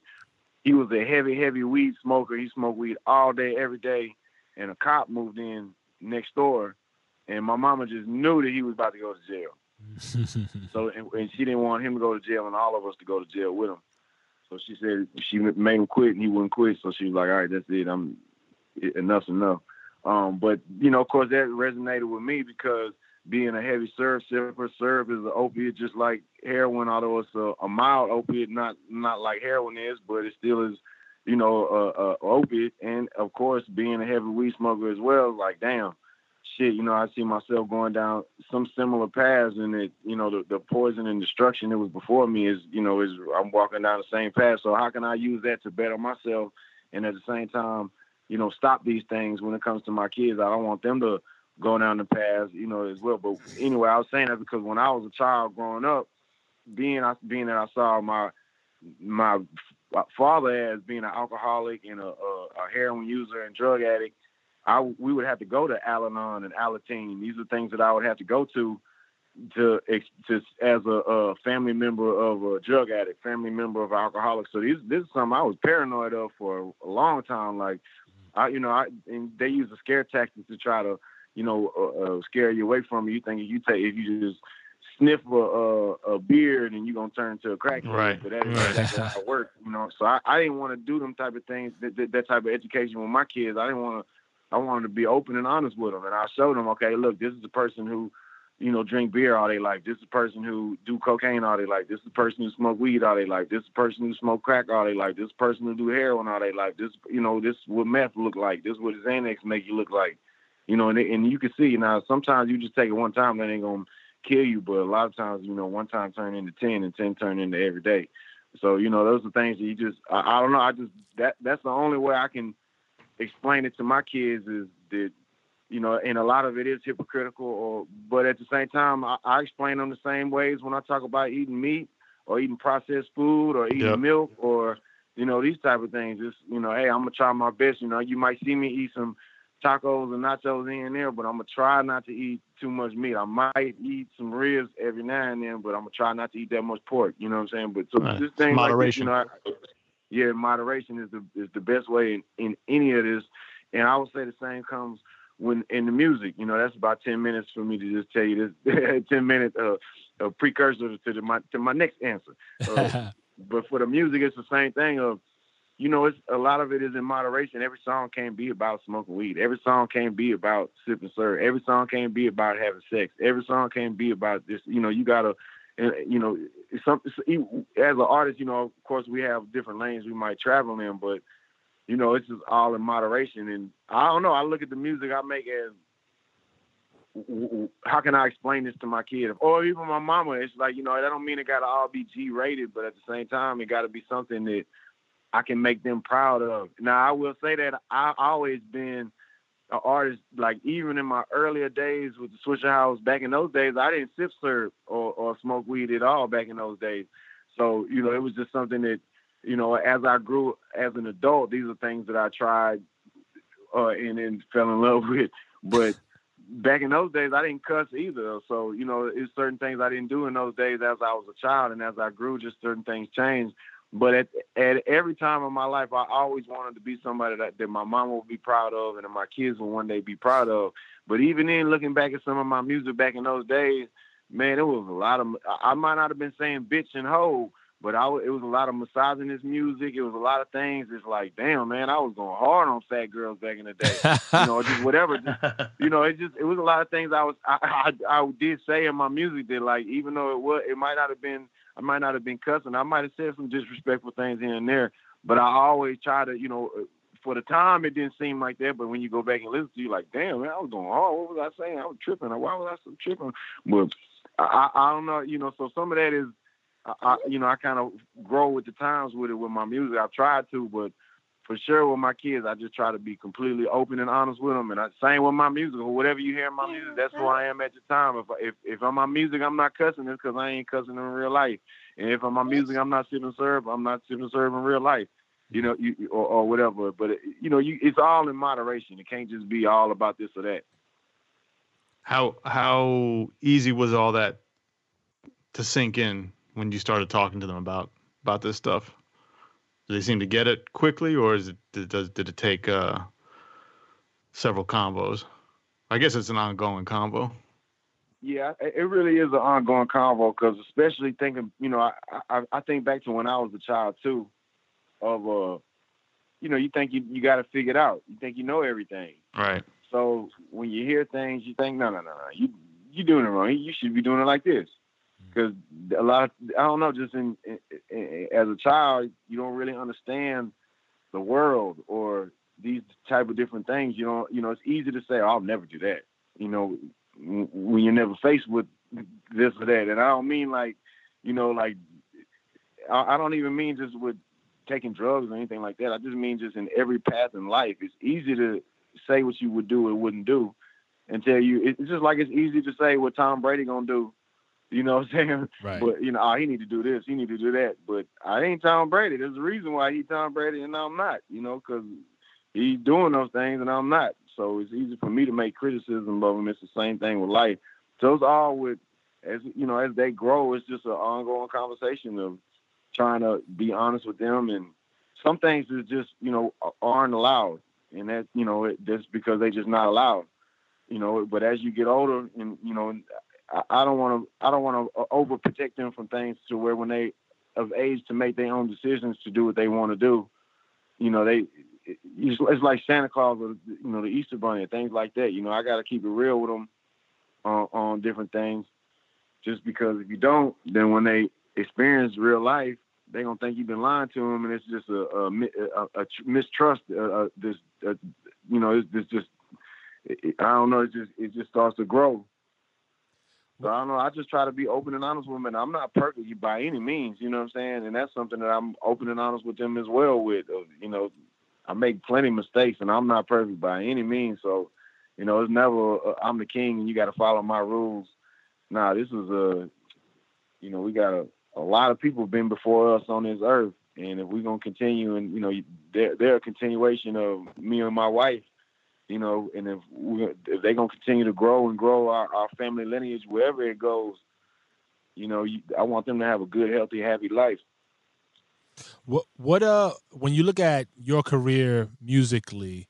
he was a heavy, heavy weed smoker. He smoked weed all day, every day, and a cop moved in next door, and my mama just knew that he was about to go to jail. so and, and, she didn't want him to go to jail and all of us to go to jail with him. So she said she made him quit and he wouldn't quit. So she was like, "All right, that's it. I'm enough's enough." Um, but you know, of course, that resonated with me because being a heavy syrup sipper, syrup is an opiate just like heroin, although it's a, a mild opiate, not not like heroin is, but it still is you know, uh, uh, opiate, and of course, being a heavy weed smoker as well. Like, damn, shit, you know, I see myself going down some similar paths, and it, you know, the, the poison and destruction that was before me is, you know, is I'm walking down the same path. So how can I use that to better myself, and at the same time, you know, stop these things when it comes to my kids? I don't want them to go down the path, you know, as well. But anyway, I was saying that because when I was a child growing up, being I being that I saw my my father as being an alcoholic and a, a, a heroin user and drug addict I we would have to go to Al-Anon and Alateen. These are things that I would have to go to to to as a, a, family member of a drug addict, family member of an alcoholic. So these this is something I was paranoid of for a long time. Like I, you know, I and they use the scare tactics to try to, you know, uh, uh, scare you away from it. You think if you take if you just sniff a, a, a beard and you're gonna turn into a crackhead. Right. But that right. that's how it works, you know. So I, I didn't want to do them type of things, that, that, that type of education with my kids. I didn't want to I wanted to be open and honest with them, and I showed them, okay, look, this is the person who, you know, drink beer all they like. This is the person who do cocaine all they like. This is the person who smoke weed all they like. This is the person who smoke crack all they like. This is the person who do heroin all they like. This, you know, this is what meth look like. This is what Xanax make you look like. You know, and and you can see now. Sometimes you just take it one time, that ain't gonna kill you, but a lot of times, you know, one time turn into ten, and ten turn into every day. So you know, those are things that you just I, I don't know. I just that that's the only way I can explain it to my kids is that you know, and a lot of it is hypocritical. Or, but at the same time, I, I explain them the same ways when I talk about eating meat or eating processed food or eating yep. milk or you know these type of things. Just you know, hey, I'm gonna try my best. You know, you might see me eat some tacos and nachos here and there, but I'm gonna try not to eat too much meat. I might eat some ribs every now and then, but I'm gonna try not to eat that much pork. You know what I'm saying? But so right. this thing moderation. Like this, you know, I, yeah, moderation is the is the best way in, in any of this. And I would say the same comes when in the music. You know, that's about ten minutes for me to just tell you this ten minute uh, a precursor to the, my to my next answer. Uh, but for the music, it's the same thing. Of you know, it's a lot of it is in moderation. Every song can't be about smoking weed. Every song can't be about sipping syrup. Every song can't be about having sex. Every song can't be about this. You know, you gotta uh, you know, some as an artist, you know, of course we have different lanes we might travel in, but you know, it's just all in moderation. And I don't know. I look at the music I make as how can I explain this to my kid or even my mama? It's like you know, that don't mean it got to all be G rated, but at the same time, it got to be something that I can make them proud of. Now, I will say that I always been an artist, like even in my earlier days with the Swishahouse, back in those days, I didn't sip syrup or, or smoke weed at all back in those days. So, you know, it was just something that, you know, as I grew as an adult, these are things that I tried uh, and then fell in love with. But back in those days, I didn't cuss either. So, you know, it's certain things I didn't do in those days as I was a child. And as I grew, just certain things changed. But at, at every time in my life, I always wanted to be somebody that, that my mom would be proud of and that my kids will one day be proud of. But even in looking back at some of my music back in those days, man, it was a lot of, I might not have been saying bitch and hoe, but I, it was a lot of misogynist music. It was a lot of things. It's like, damn, man, I was going hard on fat girls back in the day. you know, just whatever. Just, you know, it just, it was a lot of things I was, I, I, I did say in my music that like, even though it was, it might not have been, I might not have been cussing. I might have said some disrespectful things here and there, but I always try to, you know, for the time it didn't seem like that, but when you go back and listen to you, like, damn, man, I was going hard. What was I saying? I was tripping. Why was I so tripping? But I, I don't know, you know. So some of that is, I, you know, I kind of grow with the times with it with my music. I've tried to, but for sure with my kids, I just try to be completely open and honest with them. And I same with my music or whatever you hear in my music, that's who I am at the time. If if if I'm my music, I'm not cussing. It's because I ain't cussing in real life. And if I'm my music, I'm not sipping syrup. I'm not sipping syrup in real life. You mm-hmm. know, you or, or whatever. But uh, you know, you it's all in moderation. It can't just be all about this or that. How how easy was all that to sink in when you started talking to them about about this stuff? Do they seem to get it quickly, or is it did, does did it take uh, several combos? I guess it's an ongoing combo. Yeah, it really is an ongoing convo because, especially thinking, you know, I, I, I think back to when I was a child too, of uh, you know, you think you you got to figure it out. You think you know everything. Right. So when you hear things, you think, no, no, no, no, you you doing it wrong. You should be doing it like this because a lot of I don't know, just in, in, in, as a child, you don't really understand the world or these type of different things. You know, you know, it's easy to say, oh, "I'll never do that." you know, when you're never faced with this or that. And I don't mean like, you know, like I, I don't even mean just with taking drugs or anything like that. I just mean just in every path in life. It's easy to say what you would do or wouldn't do tell you. It's just like it's easy to say what Tom Brady gonna do. You know what I'm saying? Right. But you know, oh, he need to do this, he need to do that. But I ain't Tom Brady. There's a reason why he Tom Brady and I'm not. You know, because he's doing those things and I'm not. So it's easy for me to make criticism of him. It's the same thing with life. So it's all with as you know, as they grow, it's just an ongoing conversation of trying to be honest with them. And some things is just you know aren't allowed, and that you know it, that's because they just not allowed. You know, but as you get older, and you know, I, don't want to I don't want to overprotect them from things to where when they of age to make their own decisions to do what they want to do, you know, they it's, like Santa Claus or you know the Easter Bunny and things like that. You know, I got to keep it real with them on, on different things. Just because if you don't, then when they experience real life, they're gonna think you've been lying to them, and it's just a, a, a, a mistrust. Uh, this, uh, you know, it's, it's just I don't know. It just it just starts to grow. So I don't know. I just try to be open and honest with them. And I'm not perfect by any means, you know what I'm saying? And that's something that I'm open and honest with them as well. With you know, I make plenty of mistakes, and I'm not perfect by any means. So, you know, it's never uh, I'm the king and you got to follow my rules. Nah, this is a, you know, we got a, a lot of people been before us on this earth, and if we're gonna continue, and you know, they're they're a continuation of me and my wife, you know, and if if they're gonna continue to grow and grow our, our family lineage wherever it goes, you know, you, I want them to have a good, healthy, happy life. What what uh when you look at your career musically,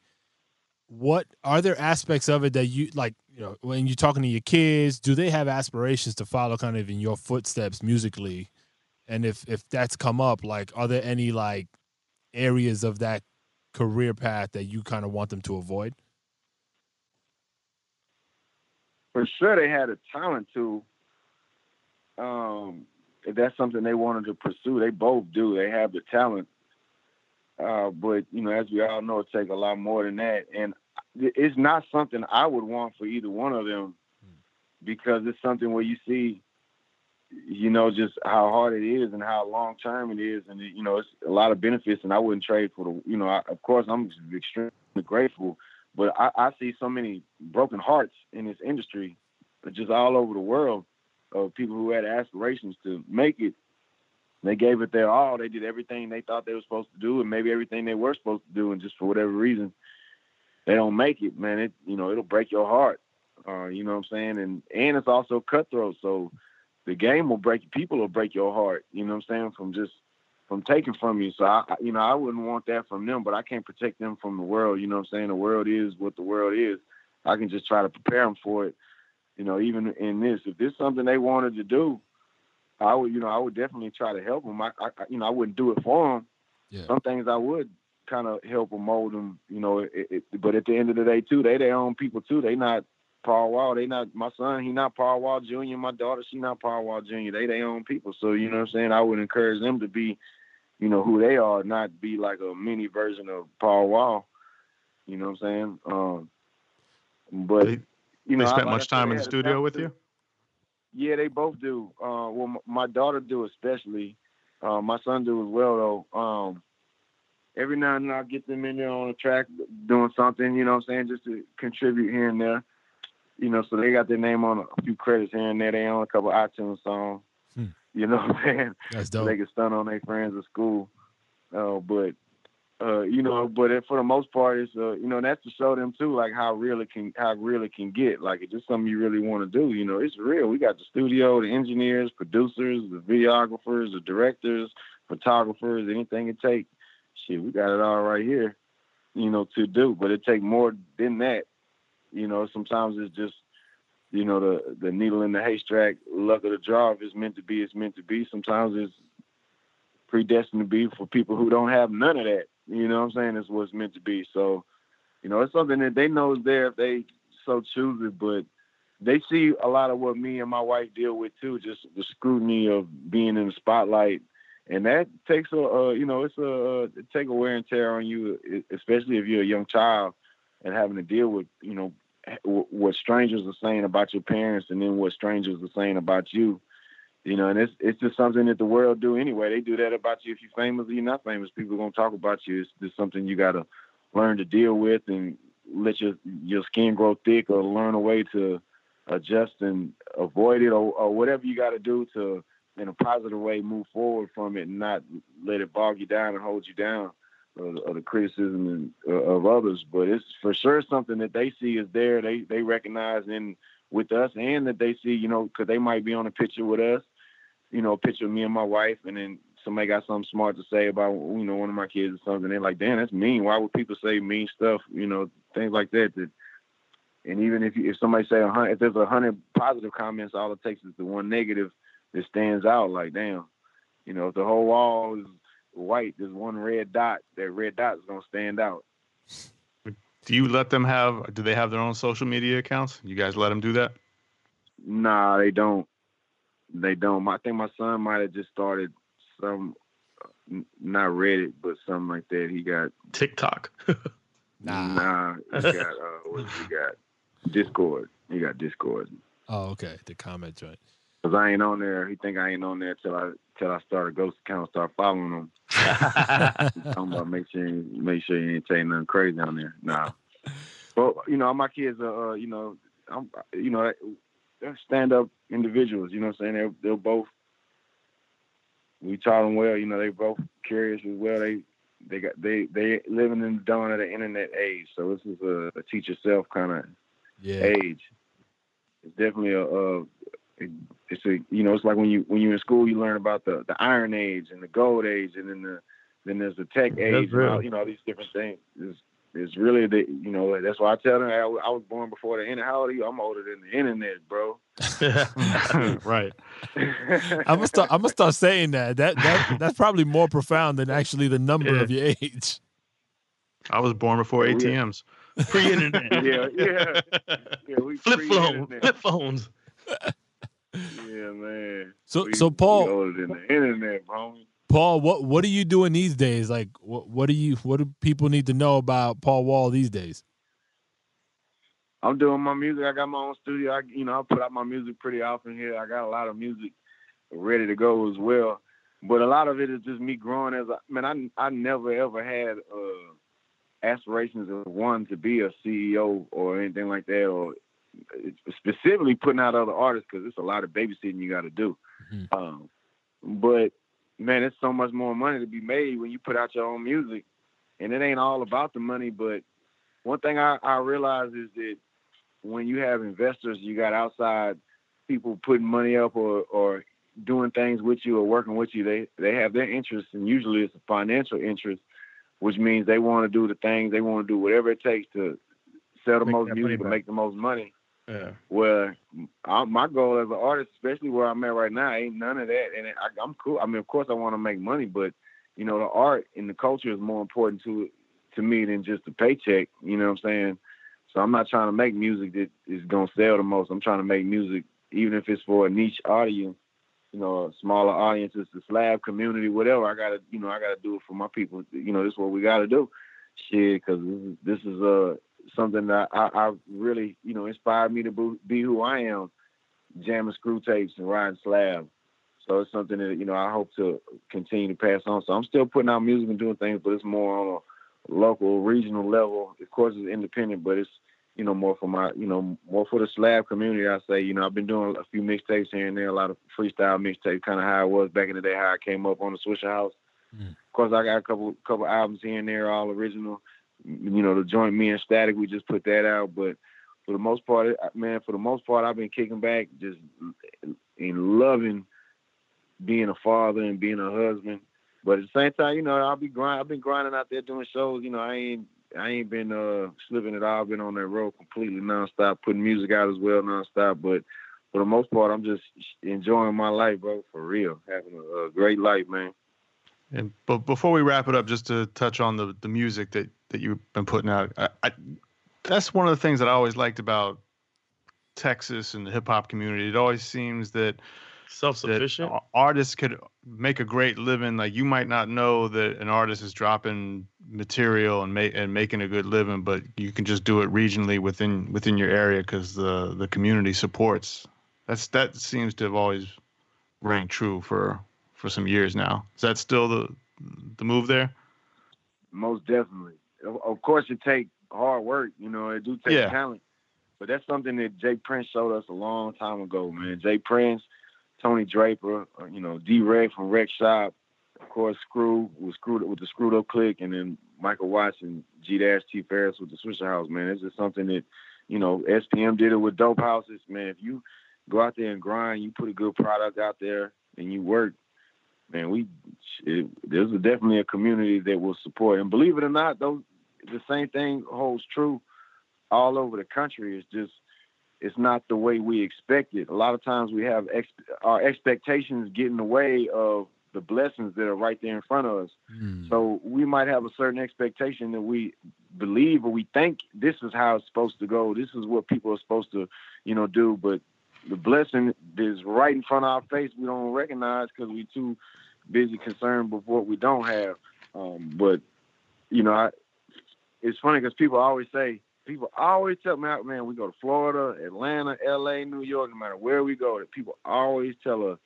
what are there aspects of it that you like, you know, when you're talking to your kids, do they have aspirations to follow kind of in your footsteps musically? And if if that's come up, like are there any like areas of that career path that you kind of want them to avoid? For sure they had a talent to um if that's something they wanted to pursue, they both do. They have the talent. Uh, but you know, as we all know, it takes a lot more than that, and it's not something I would want for either one of them, because it's something where you see, you know, just how hard it is and how long term it is, and you know, it's a lot of benefits, and I wouldn't trade for the, you know, I, of course, I'm extremely grateful, but I, I see so many broken hearts in this industry, just all over the world of people who had aspirations to make it. They gave it their all. They did everything they thought they were supposed to do, and maybe everything they were supposed to do, and just for whatever reason, they don't make it. Man, it you know it'll break your heart. Uh, you know what I'm saying? And and it's also cutthroat. So the game will break people will break your heart. You know what I'm saying? From just from taking from you. So I, you know, I wouldn't want that from them, but I can't protect them from the world. You know what I'm saying? The world is what the world is. I can just try to prepare them for it you know, even in this, if this is something they wanted to do, I would, you know, I would definitely try to help them. I, I you know, I wouldn't do it for them. Yeah. Some things I would kind of help them mold them, you know. It, it, but at the end of the day, too, they their own people too. They not Paul Wall. They not my son. He not Paul Wall Jr. My daughter, she not Paul Wall Jr. They their own people. So you know what I'm saying. I would encourage them to be, you know, who they are, not be like a mini version of Paul Wall. You know what I'm saying? Um, but you know, they spent much time in the studio with you. Yeah, they both do. Uh, well, my daughter do especially. Uh, my son do as well though. Um, every now and then I get them in there on the track doing something, you know what I'm saying, just to contribute here and there. You know, so they got their name on a few credits here and there. They own a couple iTunes songs. You know what I'm saying? That's dope. They can stun on their friends at school. Uh, but uh, you know, but for the most part, it's uh, you know, and that's to show them too, like how real it can, how real it can get. Like it's just something you really want to do. You know, it's real. We got the studio, the engineers, producers, the videographers, the directors, photographers, anything it take. Shit, we got it all right here. You know, to do, but it take more than that. You know, sometimes it's just, you know, the the needle in the haystack, luck of the draw. If it's meant to be, it's meant to be. Sometimes it's predestined to be for people who don't have none of that. You know what I'm saying? It's what's meant to be. So, you know, it's something that they know is there if they so choose it, but they see a lot of what me and my wife deal with too, just the scrutiny of being in the spotlight. And that takes a, uh, you know, it's a, take a wear and tear on you, especially if you're a young child and having to deal with, you know, what strangers are saying about your parents, and then what strangers are saying about you. You know, and it's it's just something that the world do anyway. They do that about you if you're famous or you're not famous. People are gonna talk about you. It's just something you gotta learn to deal with and let your your skin grow thick or learn a way to adjust and avoid it or, or whatever you got to do to in a positive way move forward from it and not let it bog you down and hold you down or the criticism uh, of others but it's for sure something that they see is there they they recognize in with us and that they see you know because they might be on a picture with us you know a picture of me and my wife and then somebody got something smart to say about you know one of my kids or something they're like damn that's mean why would people say mean stuff you know things like that that and even if you, if somebody say a hundred, if there's a hundred positive comments, all it takes is the one negative that stands out. Like, damn, you know, if the whole wall is white, there's one red dot. That red dot is gonna stand out. Do you let them have? Do they have their own social media accounts? You guys let them do that? Nah, they don't. They don't. I think my son might have just started some, not Reddit, but something like that. He got TikTok. nah, nah. He got uh, what he got? Discord. He got Discord. Oh, okay. The comment joint. Cause I ain't on there. He think I ain't on there till I till I start a ghost account, start following him. talking about make sure you, make sure you ain't saying nothing crazy on there. Nah. Well, you know, my kids are, uh, you know, I'm, you know, they're stand up individuals. You know what I'm saying? They're they're both. We taught them well. You know, they both curious as well. They they got they they living in the dawn of the internet age. So this is a, a teach yourself kind of yeah. age. It's definitely a, a, it's a you know it's like when you when you're in school you learn about the the iron age and the gold age and then the then there's the tech age and all, you know all these different things. It's, it's really the you know that's why I tell them I, I was born before the internet. How old are you? I'm older than the internet, bro. right. I'm gonna start. I'm gonna start saying that. That that that's probably more profound than actually the number yeah. of your age. I was born before oh, ATMs. Pre-internet. yeah, yeah. yeah flip phone, flip phones. Yeah, man. So, we, so Paul, older than the internet, homie. Paul, what what are you doing these days? Like, what what do you what do people need to know about Paul Wall these days? I'm doing my music. I got my own studio. I, you know, I put out my music pretty often here. I got a lot of music ready to go as well. But a lot of it is just me growing as a man. I I never ever had uh aspirations of one to be a CEO or anything like that, or specifically putting out other artists because it's a lot of babysitting you got to do. Mm-hmm. Um, but man, it's so much more money to be made when you put out your own music, and it ain't all about the money. But one thing I, I realize is that when you have investors, you got outside people putting money up or or doing things with you or working with you. They they have their interests, and usually it's a financial interest which means they want to do the things they want to do whatever it takes to sell the make most music and make the most money. Yeah. Where I, my goal as an artist, especially where I'm at right now, ain't none of that. And I, am cool. I mean, of course, I want to make money, but you know, the art and the culture is more important to to me than just the paycheck. You know what I'm saying? So I'm not trying to make music that is gonna sell the most. I'm trying to make music, even if it's for a niche audience, you know, a smaller audiences, the slab community, whatever. I gotta, you know, I gotta do it for my people. You know, this is what we gotta do. Shit, because this is, this is uh something that I, I really, you know, inspired me to be who I am, jamming screw tapes and riding slab. So it's something that you know I hope to continue to pass on. So I'm still putting out music and doing things, but it's more on a local, regional level. Of course, it's independent, but it's you know, more for my, you know, more for the slab community. I say, you know, I've been doing a few mixtapes here and there, a lot of freestyle mixtapes, kind of how it was back in the day, how I came up on the Swishahouse. Mm. Of course, I got a couple couple albums here and there, all original. You know, the joint me and Static, we just put that out. But for the most part, man, for the most part, I've been kicking back, just in loving being a father and being a husband. But at the same time, you know, I'll be grind. I've been grinding out there doing shows. You know, I ain't I ain't been uh slipping at all. I've been on that road completely nonstop, putting music out as well nonstop. But for the most part, I'm just enjoying my life, bro. For real, having a, a great life, man. And but before we wrap it up, just to touch on the the music that that you've been putting out, I, I, that's one of the things that I always liked about Texas and the hip hop community. It always seems that Self sufficient. artists could make a great living. Like you might not know that an artist is dropping material and make and making a good living, but you can just do it regionally within within your area because the the community supports. That's that seems to have always rang true for for some years now. Is that still the the move there? Most definitely. Of, course, it take hard work. You know, it do take Yeah. talent. But that's something that J. Prince showed us a long time ago, man. J. Prince, Tony Draper, uh, you know, D. Ray from Rec Shop, of course, Screw was screwed with the Screwed Up Click, and then Michael Watts and G. Dash T. Ferris with the Swishahouse, man. It's just something that, you know, SPM did it with Dope Houses, man. If you go out there and grind, you put a good product out there, and you work, man, we it, there's definitely a community that will support. And believe it or not, those the same thing holds true all over the country. It's just it's not the way we expect it. A lot of times we have ex- our expectations get in the way of the blessings that are right there in front of us. Mm. So we might have a certain expectation that we believe or we think this is how it's supposed to go. This is what people are supposed to, you know, do. But the blessing is right in front of our face. We don't recognize because we're too busy concerned with what we don't have. Um, but you know, I, it's funny because people always say, people always tell me, man, we go to Florida, Atlanta, L.A., New York, no matter where we go, that people always tell us,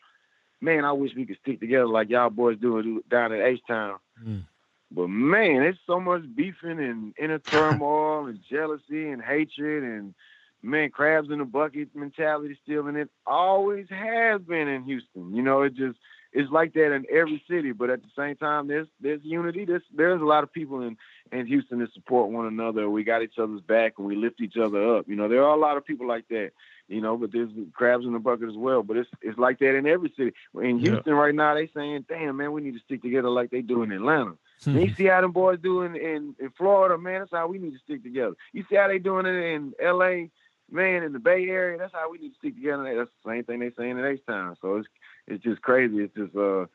man, I wish we could stick together like y'all boys do down at H Town. Mm. But man, it's so much beefing and inner turmoil and jealousy and hatred and man, crabs in the bucket mentality still, and it always has been in Houston. You know, it just it's like that in every city. But at the same time, there's there's unity. There's there's a lot of people in in Houston that support one another. We got each other's back and we lift each other up. You know, there are a lot of people like that. You know, but there's crabs in the bucket as well. But it's it's like that in every city. In Yeah. Houston right now, they saying, "Damn, man, we need to stick together like they do in Atlanta." And you see how them boys do in, in, in Florida, man. That's how we need to stick together. You see how they doing it in L.A., man, in the Bay Area. That's how we need to stick together. That's the same thing they saying in H Town. So it's it's just crazy. It's just uh,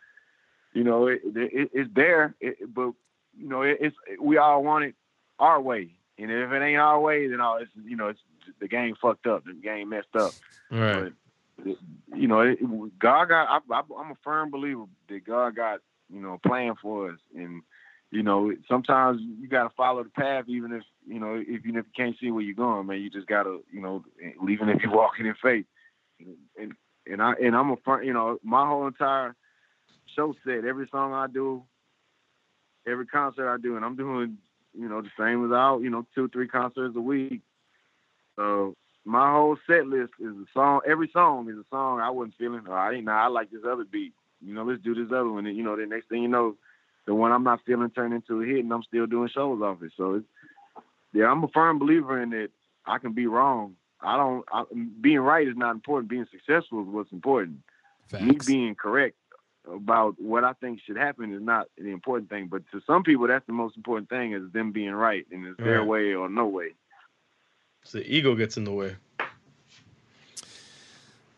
you know, it, it, it's there, it, but you know, it, it's we all want it our way. And if it ain't our way, then all it's you know, it's the game fucked up. The game messed up. Right. But you know, it, God got. I, I, I'm a firm believer that God got you know a plan for us, and you know sometimes you got to follow the path, even if you know if even if you can't see where you're going, man. You just gotta you know even if you're walking in faith. And and I and I'm a firm, you know my whole entire show set, every song I do, every concert I do, and I'm doing you know the same as I you know two three concerts a week. So my whole set list is a song. Every song is a song I wasn't feeling. I ain't. Nah, I like this other beat. You know, let's do this other one. And you know, the next thing you know, the one I'm not feeling turned into a hit, and I'm still doing shows off it. So it's yeah, I'm a firm believer in that. I can be wrong. I don't. I, being right is not important. Being successful is what's important. Me being correct about what I think should happen is not the important thing. But to some people, that's the most important thing is them being right, and it's their way or no way. So the ego gets in the way.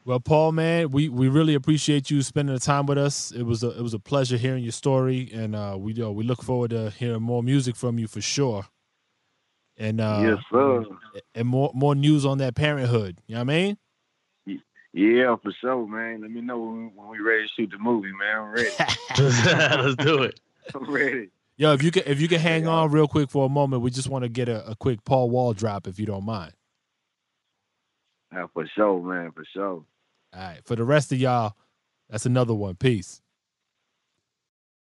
Well, Paul, man, we, we really appreciate you spending the time with us. It was a it was a pleasure hearing your story, and uh, we uh, we look forward to hearing more music from you for sure. And uh, yes, sir. and more more news on that parenthood. You know what I mean? Yeah, for sure, man. Let me know when, we- when we ready to shoot the movie, man. I'm ready. Let's do it. I'm ready. Yo, if you can if you can hang on real quick for a moment, we just want to get a, a quick Paul Wall drop if you don't mind. Yeah, for sure, man. For sure. All right. For the rest of y'all, that's another one. Peace.